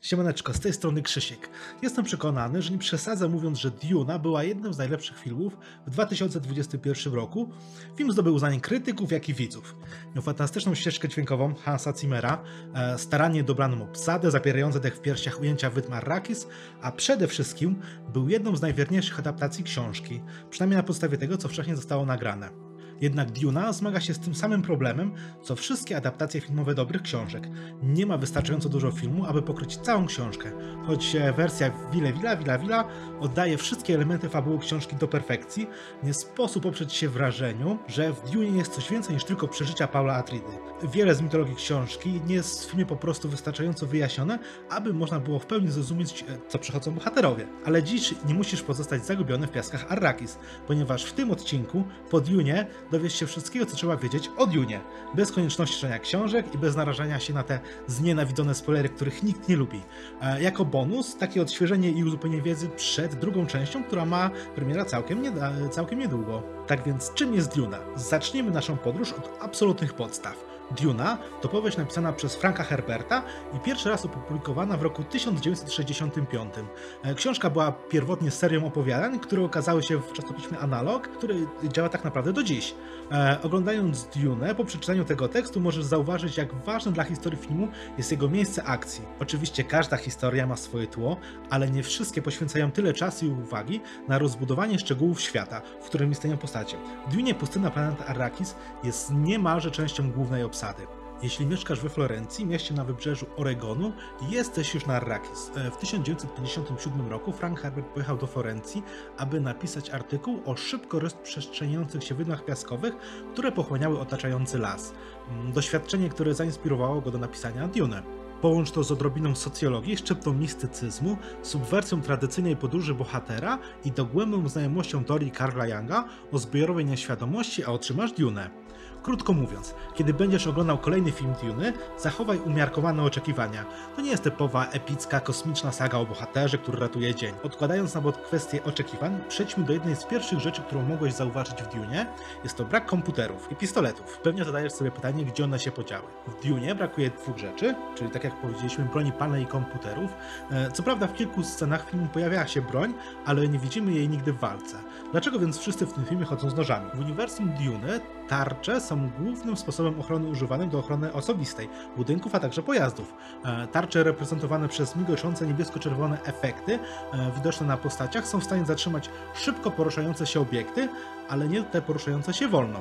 Siemaneczko, z tej strony Krzysiek. Jestem przekonany, że nie przesadzam mówiąc, że Duna była jednym z najlepszych filmów w 2021 roku. Film zdobył uznanie krytyków, jak i widzów. Miał fantastyczną ścieżkę dźwiękową Hansa Zimmera, e, starannie dobraną obsadę, zapierające dech w piersiach ujęcia Wydm Arrakis, a przede wszystkim był jedną z najwierniejszych adaptacji książki, przynajmniej na podstawie tego, co wcześniej zostało nagrane. Jednak Duna zmaga się z tym samym problemem, co wszystkie adaptacje filmowe dobrych książek. Nie ma wystarczająco dużo filmu, aby pokryć całą książkę. Choć wersja Villa Villa Villa oddaje wszystkie elementy fabuły książki do perfekcji, nie sposób oprzeć się wrażeniu, że w Dune jest coś więcej niż tylko przeżycia Paula Atridy. Wiele z mitologii książki nie jest w filmie po prostu wystarczająco wyjaśnione, aby można było w pełni zrozumieć, co przechodzą bohaterowie. Ale dziś nie musisz pozostać zagubiony w piaskach Arrakis, ponieważ w tym odcinku po Dune dowiesz się wszystkiego, co trzeba wiedzieć o Dune, bez konieczności czytania książek i bez narażania się na te znienawidzone spoilery, których nikt nie lubi. E, jako bonus, takie odświeżenie i uzupełnienie wiedzy przed drugą częścią, która ma premiera całkiem, całkiem niedługo. Tak więc, czym jest Duna? Zacznijmy naszą podróż od absolutnych podstaw. Duna to powieść napisana przez Franka Herberta i pierwszy raz opublikowana w roku 1965. E, książka była pierwotnie serią opowiadań, które okazały się w czasopiśmie Analog, który działa tak naprawdę do dziś. E, oglądając Dune, po przeczytaniu tego tekstu możesz zauważyć, jak ważne dla historii filmu jest jego miejsce akcji. Oczywiście każda historia ma swoje tło, ale nie wszystkie poświęcają tyle czasu i uwagi na rozbudowanie szczegółów świata, w którym istnieją postacie. W Dune pustyna planety Arrakis jest niemalże częścią głównej obsady obsady. Jeśli mieszkasz we Florencji, mieście na wybrzeżu Oregonu, jesteś już na Arrakis. E, w 1957 roku Frank Herbert pojechał do Florencji, aby napisać artykuł o szybko rozprzestrzeniających się wydmach piaskowych, które pochłaniały otaczający las. Mm, doświadczenie, które zainspirowało go do napisania Dune. Połącz to z odrobiną socjologii, szczyptą mistycyzmu, subwersją tradycyjnej podróży bohatera i dogłębną znajomością teorii Karla Younga o zbiorowej nieświadomości, a otrzymasz Dune. Krótko mówiąc, kiedy będziesz oglądał kolejny film Dune, zachowaj umiarkowane oczekiwania. To nie jest typowa, epicka, kosmiczna saga o bohaterze, który ratuje dzień. Odkładając na bok kwestię oczekiwań, przejdźmy do jednej z pierwszych rzeczy, którą mogłeś zauważyć w Dune. Jest to brak komputerów i pistoletów. Pewnie zadajesz sobie pytanie, gdzie one się podziały. W Dune brakuje dwóch rzeczy, czyli tak jak powiedzieliśmy, broni palnej i komputerów. E, co prawda w kilku scenach filmu pojawia się broń, ale nie widzimy jej nigdy w walce. Dlaczego więc wszyscy w tym filmie chodzą z nożami? W uniwersum Dune tarcze są głównym sposobem ochrony używanym do ochrony osobistej, budynków, a także pojazdów. E, tarcze reprezentowane przez migoczące niebiesko-czerwone efekty e, widoczne na postaciach są w stanie zatrzymać szybko poruszające się obiekty, ale nie te poruszające się wolno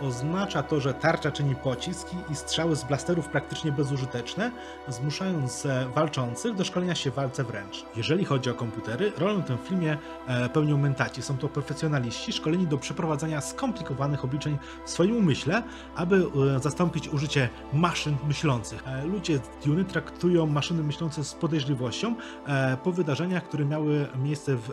oznacza to, że tarcza czyni pociski i strzały z blasterów praktycznie bezużyteczne, zmuszając e, walczących do szkolenia się w walce wręcz. Jeżeli chodzi o komputery, rolę w tym filmie e, pełnią mentaci. Są to profesjonaliści szkoleni do przeprowadzania skomplikowanych obliczeń w swoim umyśle, aby e, zastąpić użycie maszyn myślących. Ludzie z Dune traktują maszyny myślące z podejrzliwością po wydarzeniach, które miały miejsce w,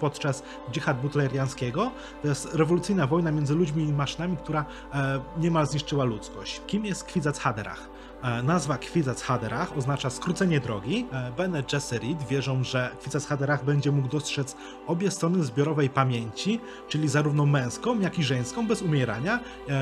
podczas dżihad butleriańskiego. To jest rewolucyjna wojna między ludźmi i maszynami, która która e, niemal zniszczyła ludzkość. Kim jest Kwizac Haderach? E, nazwa Kwizac Haderach oznacza skrócenie drogi. E, Bene Gesserit wierzą, że Kwizac Haderach będzie mógł dostrzec obie strony zbiorowej pamięci, czyli zarówno męską, jak i żeńską, bez umierania,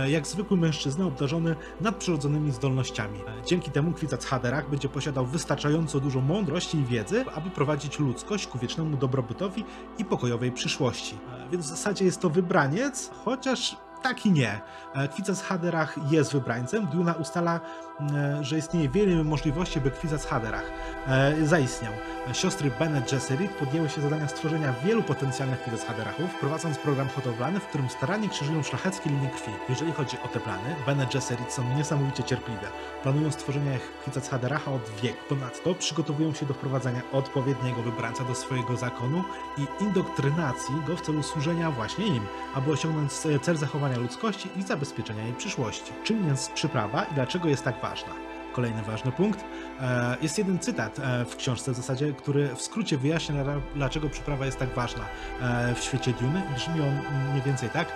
jak zwykły mężczyzna obdarzony nadprzyrodzonymi zdolnościami. Dzięki temu Kwizac Haderach będzie posiadał wystarczająco dużo mądrości i wiedzy, aby prowadzić ludzkość ku wiecznemu dobrobytowi i pokojowej przyszłości. Więc w zasadzie jest to wybraniec, chociaż tak i nie. E, Kwizas Haderach jest wybrańcem. Duna ustala, że istnieje wiele możliwości, by Kwizas Haderach e, zaistniał. Siostry Bennett Gesserit podjęły się zadania stworzenia wielu potencjalnych Kwizas Haderachów, prowadząc program hodowlany, w którym starannie krzyżują szlacheckie linie krwi. Jeżeli chodzi o te plany, Bennett Gesserit są niesamowicie cierpliwe. Planują stworzenie Kwizas Haderacha od wieku. Ponadto przygotowują się do wprowadzania odpowiedniego wybrańca do swojego zakonu i indoktrynacji go w celu służenia właśnie im, aby osiągnąć cel zachowania ludzkości i zabezpieczenia jej przyszłości. Czym jest przyprawa i dlaczego jest tak ważna? Kolejny ważny punkt. E, jest jeden cytat e, w książce w zasadzie, który w skrócie wyjaśnia, dlaczego przyprawa jest tak ważna e, w świecie Duny. Brzmi on mniej więcej tak.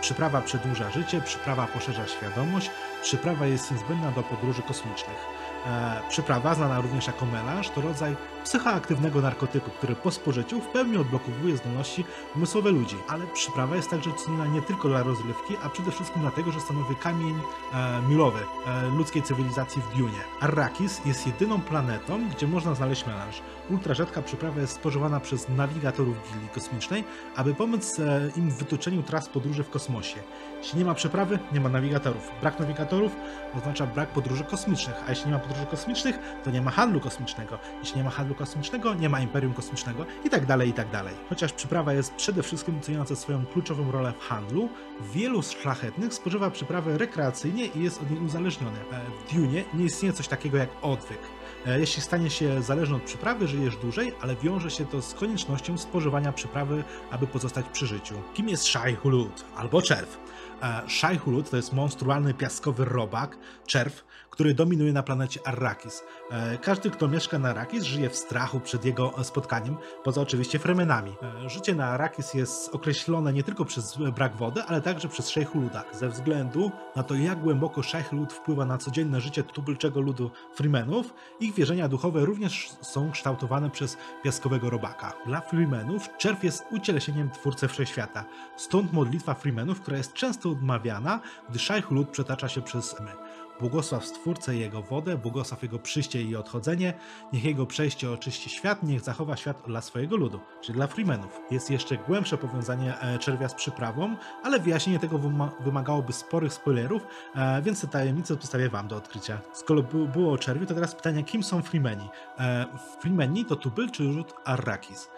Przyprawa przedłuża życie, przyprawa poszerza świadomość, przyprawa jest niezbędna do podróży kosmicznych. E, przyprawa, znana również jako melanż, to rodzaj psychoaktywnego narkotyku, który po spożyciu w pełni odblokowuje zdolności umysłowe ludzi. Ale przyprawa jest także ceniona nie tylko dla rozrywki, a przede wszystkim dlatego, że stanowi kamień e, milowy e, ludzkiej cywilizacji w Dune. Arrakis jest jedyną planetą, gdzie można znaleźć melanż. Ultra rzadka przyprawa jest spożywana przez nawigatorów gildii kosmicznej, aby pomóc e, im w wytoczeniu tras podróży w kosmosie. Jeśli nie ma przeprawy, nie ma nawigatorów. Brak nawigatorów oznacza brak podróży kosmicznych, a jeśli nie ma podróży kosmicznych, to nie ma handlu kosmicznego. Jeśli nie ma handlu kosmicznego, nie ma imperium kosmicznego i tak dalej, i tak dalej. Chociaż przyprawa jest przede wszystkim ceniąca swoją kluczową rolę w handlu, wielu szlachetnych spożywa przyprawę rekreacyjnie i jest od niej uzależniony. E, w Dune nie istnieje coś takiego jak odwyk. E, jeśli stanie się zależny od przyprawy, żyjesz dłużej, ale wiąże się to z koniecznością spożywania przyprawy, aby pozostać przy życiu. Kim jest Shai Hulud albo czerw? E, Shai Hulud to jest monstrualny piaskowy robak, czerw, który dominuje na planecie Arrakis. E, każdy, kto mieszka na Arrakis, żyje w strachu przed jego spotkaniem, poza oczywiście Fremenami. Życie na Arrakis jest określone nie tylko przez brak wody, ale także przez Sheikhuluda. Ze względu na to, jak głęboko Sheikhulud wpływa na codzienne życie tubylczego ludu Freemenów, ich wierzenia duchowe również są kształtowane przez piaskowego robaka. Dla Freemenów czerw jest ucieleśnieniem twórcy wszechświata. Stąd modlitwa Freemenów, która jest często odmawiana, gdy Sheikhulud przetacza się przez my. Błogosław Stwórcę Jego wodę, błogosław Jego przyjście i odchodzenie, niech Jego przejście oczyści świat, niech zachowa świat dla swojego ludu, czyli dla Freemanów. Jest jeszcze głębsze powiązanie e, czerwia z przyprawą, ale wyjaśnienie tego wymagałoby sporych spoilerów, e, więc te tajemnice zostawię Wam do odkrycia. Skoro było o czerwiu, to teraz pytanie, kim są Freemeni? E, Freemeni to tubyl czy ród Arrakis?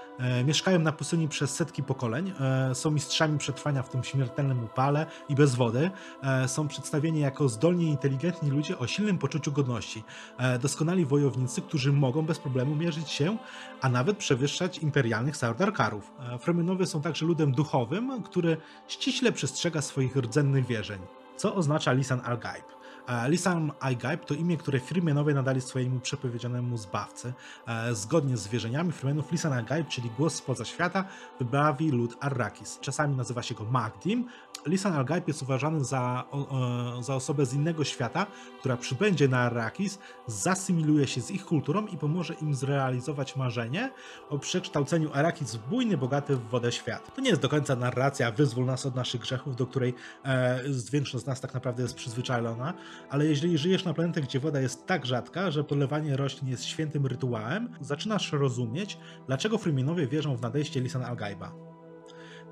Mieszkają na pustyni przez setki pokoleń, są mistrzami przetrwania w tym śmiertelnym upale i bez wody, są przedstawieni jako zdolni i inteligentni inteligentni ludzie o silnym poczuciu godności, e, doskonali wojownicy, którzy mogą bez problemu mierzyć się, a nawet przewyższać imperialnych Sardarkarów. E, Fremenowie są także ludem duchowym, który ściśle przestrzega swoich rdzennych wierzeń. Co oznacza Lisan al-Gaib? Lisan Aigaib to imię, które Freemanowie nadali swojemu przepowiedzianemu zbawcy. E, zgodnie z wierzeniami Freemanów Lisan Aigaib, czyli głos spoza świata, wybawi lud Arrakis. Czasami nazywa się go Magdim. Lisan Al-Gaib jest uważany za, za osobę z innego świata, która przybędzie na Arrakis, zasymiluje się z ich kulturą i pomoże im zrealizować marzenie o przekształceniu Arrakis w bujny, bogaty w wodę świat. To nie jest do końca narracja, wyzwól nas od naszych grzechów, do której e, większość z nas tak naprawdę jest przyzwyczajona, ale jeżeli żyjesz na planecie, gdzie woda jest tak rzadka, że podlewanie roślin jest świętym rytuałem, zaczynasz rozumieć, dlaczego Freemanowie wierzą w nadejście Lisan Al-Gaiba.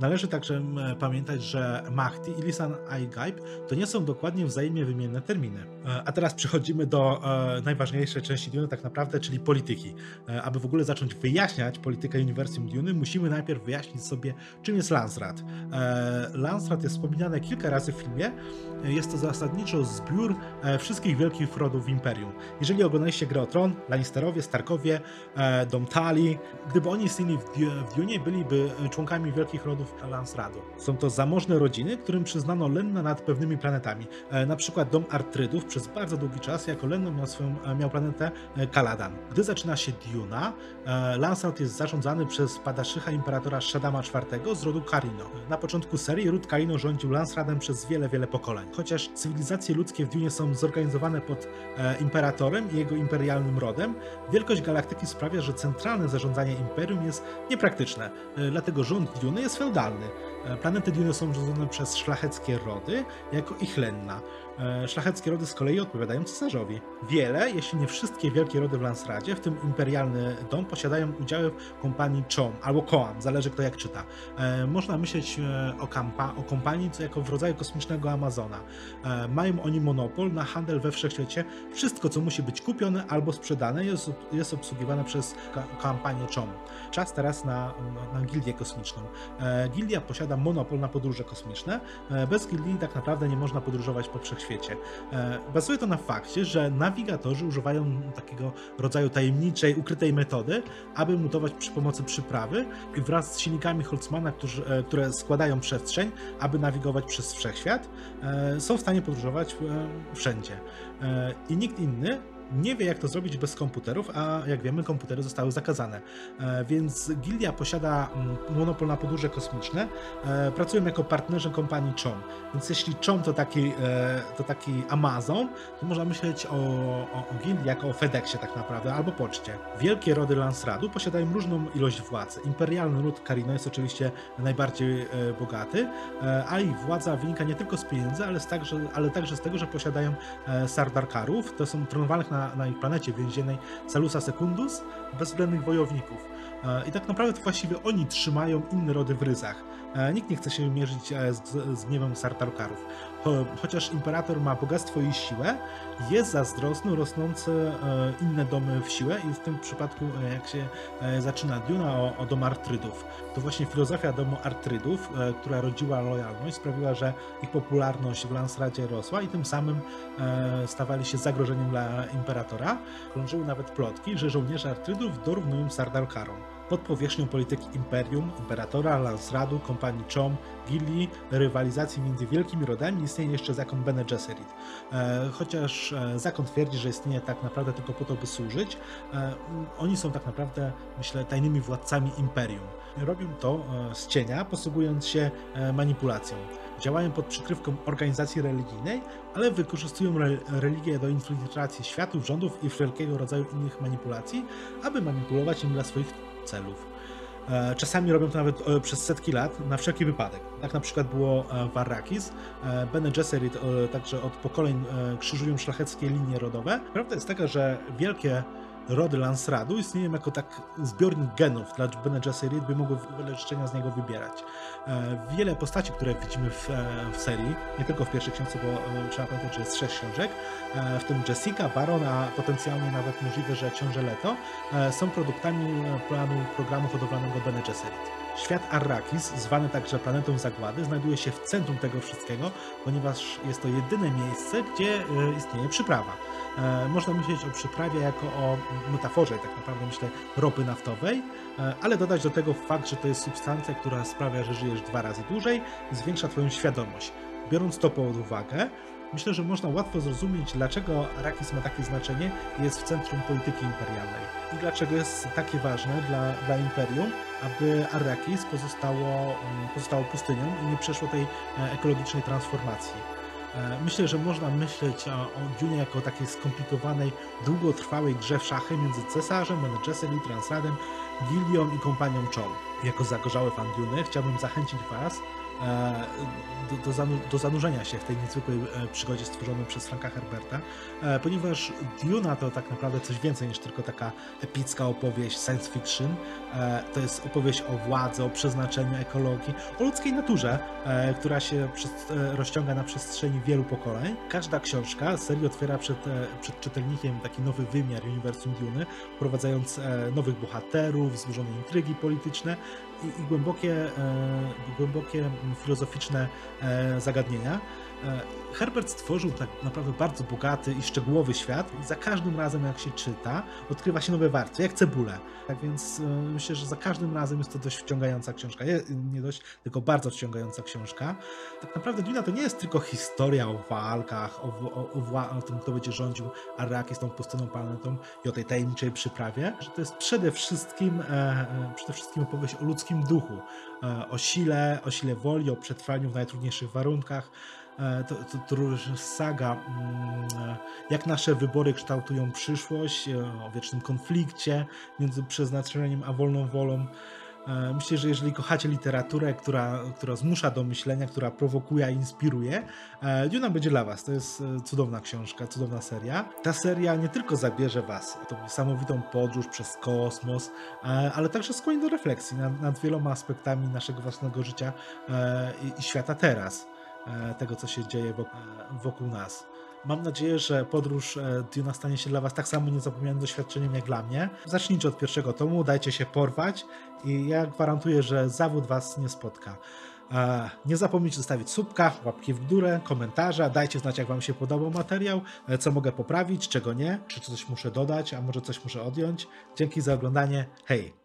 Należy także pamiętać, że Mahdi i Lisan Aigaib to nie są dokładnie wzajemnie wymienne terminy. E, a teraz przechodzimy do e, najważniejszej części Dune tak naprawdę, czyli polityki. E, aby w ogóle zacząć wyjaśniać politykę Uniwersum Dune, musimy najpierw wyjaśnić sobie, czym jest Lansrat. Lansrat jest wspominane kilka razy w filmie. Jest to zasadniczo zbiór wszystkich wielkich rodów w Imperium. Jeżeli oglądaliście grę o Tron, Lannisterowie, Starkowie, Dom Tali, gdyby oni istnieli w Dune, byliby członkami wielkich rodów Lansradu. Są to zamożne rodziny, którym przyznano lenna nad pewnymi planetami. E, na przykład dom Artrydów przez bardzo długi czas jako lenną miał, swoją, e, miał planetę Kaladan. E, Gdy zaczyna się Duna, Lansrad jest zarządzany przez padaszycha imperatora Shadama IV z rodu Karino. Na początku serii ród Karino rządził Lansradem przez wiele, wiele pokoleń. Chociaż cywilizacje ludzkie w Dune są zorganizowane pod imperatorem i jego imperialnym rodem, wielkość galaktyki sprawia, że centralne zarządzanie imperium jest niepraktyczne. Dlatego rząd Dune jest feudalny. E, planety Dune są rządzone przez szlacheckie rody, jako ich lenna. E, szlacheckie rody z kolei odpowiadają cesarzowi. Wiele, jeśli nie wszystkie wielkie rody w Lansradzie, w tym imperialny dom, posiadają udziały w kompanii Chom albo Koam, zależy kto jak czyta. E, można myśleć o, kampa, o kompanii co jako w rodzaju kosmicznego Amazona. Mają oni monopol na handel we wszechświecie. Wszystko, co musi być kupione albo sprzedane, jest, jest obsługiwane przez kampanię Chom. Czas teraz na, na gildię kosmiczną. Gildia posiada monopol na podróże kosmiczne. E, bez gildii tak naprawdę nie można podróżować po wszechświecie. E, bazuje to na fakcie, że nawigatorzy używają takiego rodzaju tajemniczej, ukrytej metody, aby mutować przy pomocy przyprawy i wraz z silnikami Holtzmana, którzy, e, które składają przestrzeń, aby nawigować przez wszechświat, są w stanie podróżować wszędzie. I nikt inny nie wie jak to zrobić bez komputerów, a jak wiemy komputery zostały zakazane. E, więc Gildia posiada mm, monopol na podróże kosmiczne, e, pracują jako partnerzy kompanii CHOM. Więc jeśli CHOM to taki, e, to taki Amazon, to można myśleć o, o, o Gildii jako o FedExie tak naprawdę, albo poczcie. Wielkie rody Lansradu posiadają różną ilość władzy. Imperialny ród Karino jest oczywiście najbardziej bogaty, a ich władza wynika nie tylko z pieniędzy, ale, z także, ale także z tego, że posiadają Sardarkarów, to są tronowalnych na, na ich planecie więziennej Salusa Secundus, bezwzględnych wojowników. E, I tak naprawdę to właściwie oni trzymają inne rody w ryzach. E, nikt nie chce się mierzyć e, z, z gniewem Sartarkarów. Chociaż imperator ma bogactwo i siłę, jest zazdrosny rosnące inne domy w siłę i w tym przypadku, jak się zaczyna Duna o, o dom Artrydów, to właśnie filozofia domu Artrydów, która rodziła lojalność, sprawiła, że ich popularność w Lansradzie rosła i tym samym stawali się zagrożeniem dla imperatora. Krążyły nawet plotki, że żołnierze Artrydów dorównują Sardarkarom pod powierzchnią polityki imperium, imperatora, Lansradu, kompanii Chom, Gilli, rywalizacji między wielkimi rodami istnieje jeszcze zakon Bene Gesserit. E, chociaż e, zakon twierdzi, że istnieje tak naprawdę tylko po to, by służyć, e, oni są tak naprawdę, myślę, tajnymi władcami imperium. Robią to z cienia, posługując się manipulacją. Działają pod przykrywką organizacji religijnej, ale wykorzystują re religię do infiltracji światów, rządów i wszelkiego rodzaju innych manipulacji, aby manipulować im dla swoich celów. E, czasami robią to nawet e, przez setki lat, na wszelki wypadek. Tak na przykład było e, w Arrakis. Bene Gesserit także od pokoleń krzyżują szlacheckie linie rodowe. Prawda jest taka, że wielkie rody Lansradu istnieją jako tak zbiornik genów dla Bene Gesserit, by mogły wiele życzenia z niego wybierać. E, wiele postaci, które widzimy w, e, w serii, nie tylko w pierwszej książce, bo e, trzeba pamiętać, że jest sześć książek, w tym Jessica, Baron, a potencjalnie nawet możliwe, że książę Leto, są produktami planu programu hodowlanego Bene Gesserit. Świat Arrakis, zwany także planetą zagłady, znajduje się w centrum tego wszystkiego, ponieważ jest to jedyne miejsce, gdzie istnieje przyprawa. E, można myśleć o przyprawie jako o metaforze, tak naprawdę myślę, ropy naftowej, e, ale dodać do tego fakt, że to jest substancja, która sprawia, że żyjesz dwa razy dłużej, zwiększa Twoją świadomość. Biorąc to pod uwagę, myślę, że można łatwo zrozumieć, dlaczego Arrakis ma takie znaczenie i jest w centrum polityki imperialnej. I dlaczego jest takie ważne dla, dla Imperium, aby Arrakis pozostało, mm, pozostało pustynią i nie przeszło tej e, ekologicznej transformacji. E, myślę, że można myśleć o, o Dune jako o takiej skomplikowanej, długotrwałej grze w szachy między cesarzem, Bene i Transradem, Gillią i kompanią Chol. Jako zagorzały fan Dune chciałbym zachęcić Was do, do, do, zanurzenia się w tej niezwykłej e, przygodzie stworzonej przez Franka Herberta, e, ponieważ Duna to tak naprawdę coś więcej niż tylko taka epicka opowieść science fiction. To jest opowieść o władzy, o przeznaczeniu, ekologii, o ludzkiej naturze, która się rozciąga na przestrzeni wielu pokoleń. Każda książka serii otwiera przed, przed czytelnikiem taki nowy wymiar uniwersum Duny, wprowadzając nowych bohaterów, złożone intrygi polityczne i, głębokie, głębokie filozoficzne e, zagadnienia. E, Herbert stworzył tak naprawdę bardzo bogaty i szczegółowy świat i za każdym razem jak się czyta, odkrywa się nowe warstwy, jak cebule. Tak więc e, myślę, że za każdym razem jest to dość wciągająca książka. Nie dość, tylko bardzo wciągająca książka. Tak naprawdę Duna to nie jest tylko historia o walkach, o, o, o, o tym, kto będzie rządził Arrakis, tą pustynną planetą i o tej tajemniczej przyprawie, że to jest przede wszystkim, e, przede wszystkim opowieść o ludzkim duchu, e, o sile, o sile woli, o przetrwaniu w najtrudniejszych warunkach, E, to, to, to również saga, mm, e, jak nasze wybory kształtują przyszłość, e, o wiecznym konflikcie między przeznaczeniem a wolną wolą. Myślę, że jeżeli kochacie literaturę, która, która zmusza do myślenia, która prowokuje, inspiruje, Duna będzie dla Was. To jest cudowna książka, cudowna seria. Ta seria nie tylko zabierze Was tą niesamowitą podróż przez kosmos, ale także skłoni do refleksji nad, nad wieloma aspektami naszego własnego życia i, i świata teraz. E, tego, co się dzieje wokół nas. Mam nadzieję, że podróż e, Duna stanie się dla Was tak samo niezapomnianym doświadczeniem jak dla mnie. Zacznijcie od pierwszego tomu, dajcie się porwać i ja gwarantuję, że zawód Was nie spotka. E, nie zapomnijcie zostawić subka, łapki w górę, komentarza, dajcie znać jak Wam się podobał materiał, co mogę poprawić, czego nie, czy coś muszę dodać, a może coś muszę odjąć. Dzięki za oglądanie, hej!